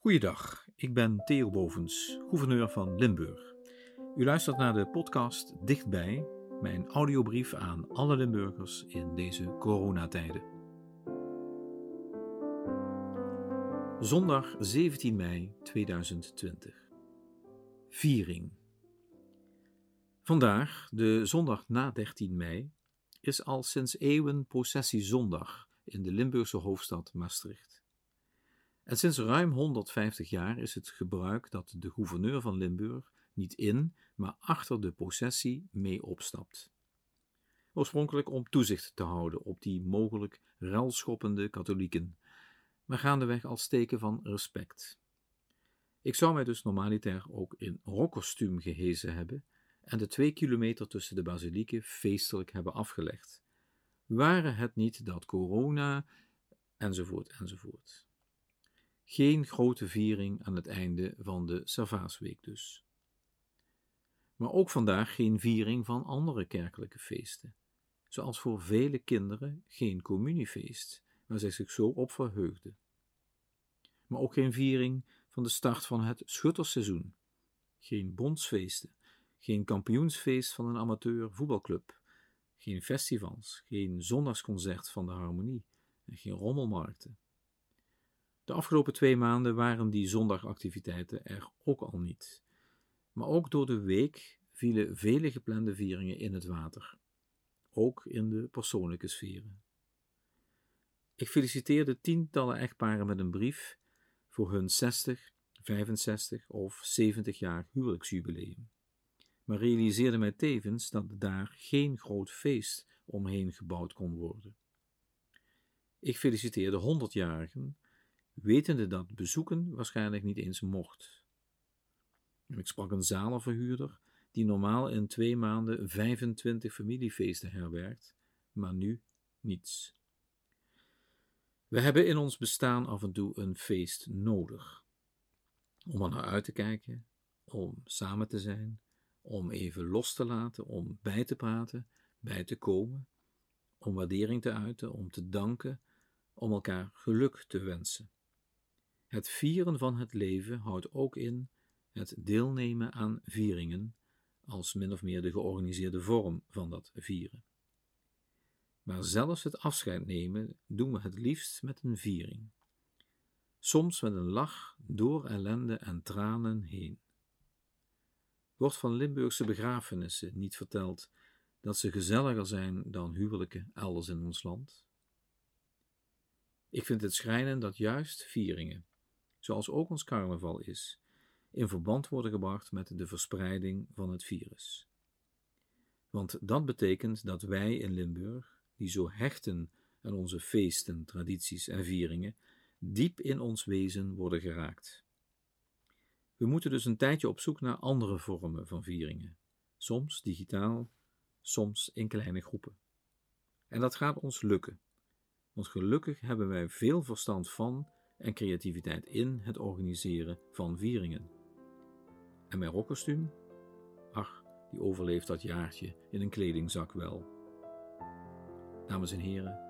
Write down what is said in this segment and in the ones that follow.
Goeiedag, ik ben Theo Bovens, gouverneur van Limburg. U luistert naar de podcast Dichtbij, mijn audiobrief aan alle Limburgers in deze coronatijden. Zondag 17 mei 2020. Viering. Vandaag, de zondag na 13 mei, is al sinds eeuwen processiezondag in de Limburgse hoofdstad Maastricht. En sinds ruim 150 jaar is het gebruik dat de gouverneur van Limburg niet in, maar achter de processie mee opstapt. Oorspronkelijk om toezicht te houden op die mogelijk ruilschoppende katholieken, maar gaandeweg als teken van respect. Ik zou mij dus normaliter ook in rokkostuum gehezen hebben en de twee kilometer tussen de basilieken feestelijk hebben afgelegd. Waren het niet dat corona, enzovoort, enzovoort. Geen grote viering aan het einde van de Servaasweek dus. Maar ook vandaag geen viering van andere kerkelijke feesten, zoals voor vele kinderen geen communiefeest, waar zij zich zo op verheugden. Maar ook geen viering van de start van het schutterseizoen, geen bondsfeesten, geen kampioensfeest van een amateur voetbalclub, geen festivals, geen zondagsconcert van de harmonie en geen rommelmarkten. De afgelopen twee maanden waren die zondagactiviteiten er ook al niet. Maar ook door de week vielen vele geplande vieringen in het water, ook in de persoonlijke sferen. Ik feliciteerde tientallen echtparen met een brief voor hun 60, 65 of 70 jaar huwelijksjubileum, maar realiseerde mij tevens dat daar geen groot feest omheen gebouwd kon worden. Ik feliciteerde 100-jarigen wetende dat bezoeken waarschijnlijk niet eens mocht. Ik sprak een zalenverhuurder die normaal in twee maanden 25 familiefeesten herbergt, maar nu niets. We hebben in ons bestaan af en toe een feest nodig. Om er naar uit te kijken, om samen te zijn, om even los te laten, om bij te praten, bij te komen, om waardering te uiten, om te danken, om elkaar geluk te wensen. Het vieren van het leven houdt ook in het deelnemen aan vieringen, als min of meer de georganiseerde vorm van dat vieren. Maar zelfs het afscheid nemen doen we het liefst met een viering. Soms met een lach door ellende en tranen heen. Wordt van Limburgse begrafenissen niet verteld dat ze gezelliger zijn dan huwelijken elders in ons land? Ik vind het schrijnend dat juist vieringen, zoals ook ons carnaval is, in verband worden gebracht met de verspreiding van het virus. Want dat betekent dat wij in Limburg, die zo hechten aan onze feesten, tradities en vieringen, diep in ons wezen worden geraakt. We moeten dus een tijdje op zoek naar andere vormen van vieringen, soms digitaal, soms in kleine groepen. En dat gaat ons lukken, want gelukkig hebben wij veel verstand van en creativiteit in het organiseren van vieringen. En mijn rokkostuum? Ach, die overleeft dat jaartje in een kledingzak wel. Dames en heren,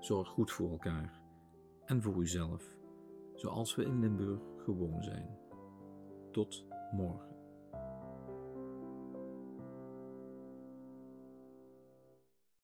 zorg goed voor elkaar en voor uzelf, zoals we in Limburg gewoon zijn. Tot morgen.